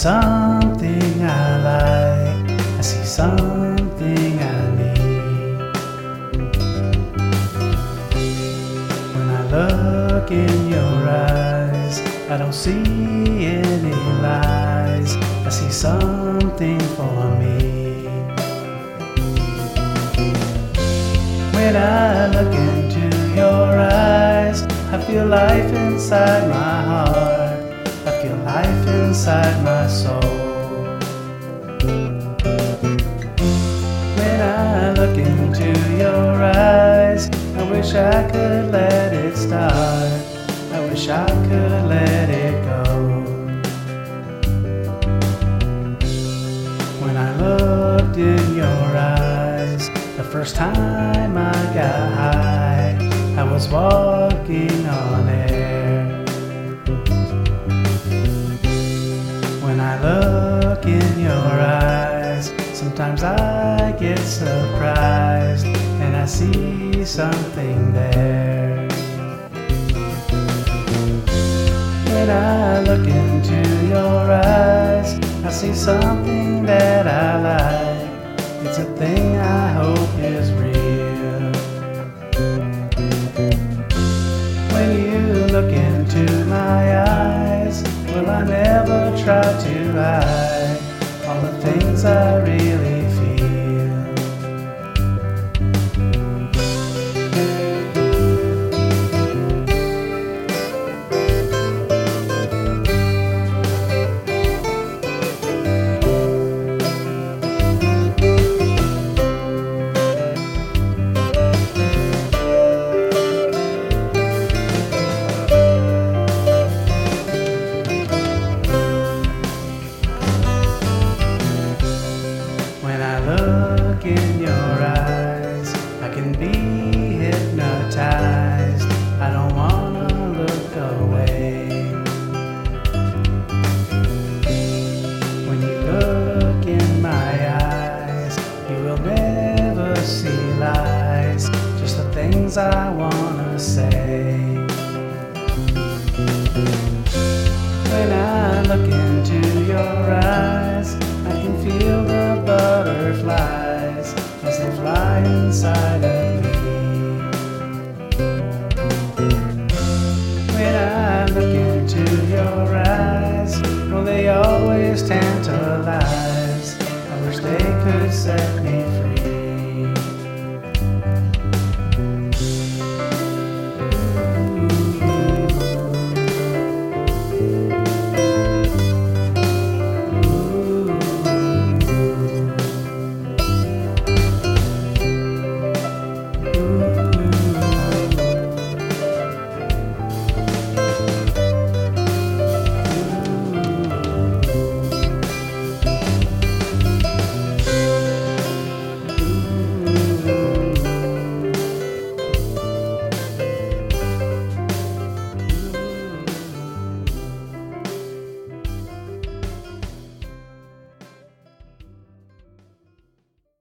something I like. I see something I need. When I look in your eyes, I don't see any lies. I see something for me. When I look into your eyes, I feel life inside my heart. Feel life inside my soul. When I look into your eyes, I wish I could let it start. I wish I could let it go. When I looked in your eyes, the first time I got high, I was walking sometimes I get surprised and I see something there. When I look into your eyes, I see something that I like. It's a thing I hope is real. When you look into my eyes, will I never try to hide all the things I really your eyes. I can feel the butterflies as they fly inside of me. When I look into your eyes, well, they always tantalize. I wish they could set me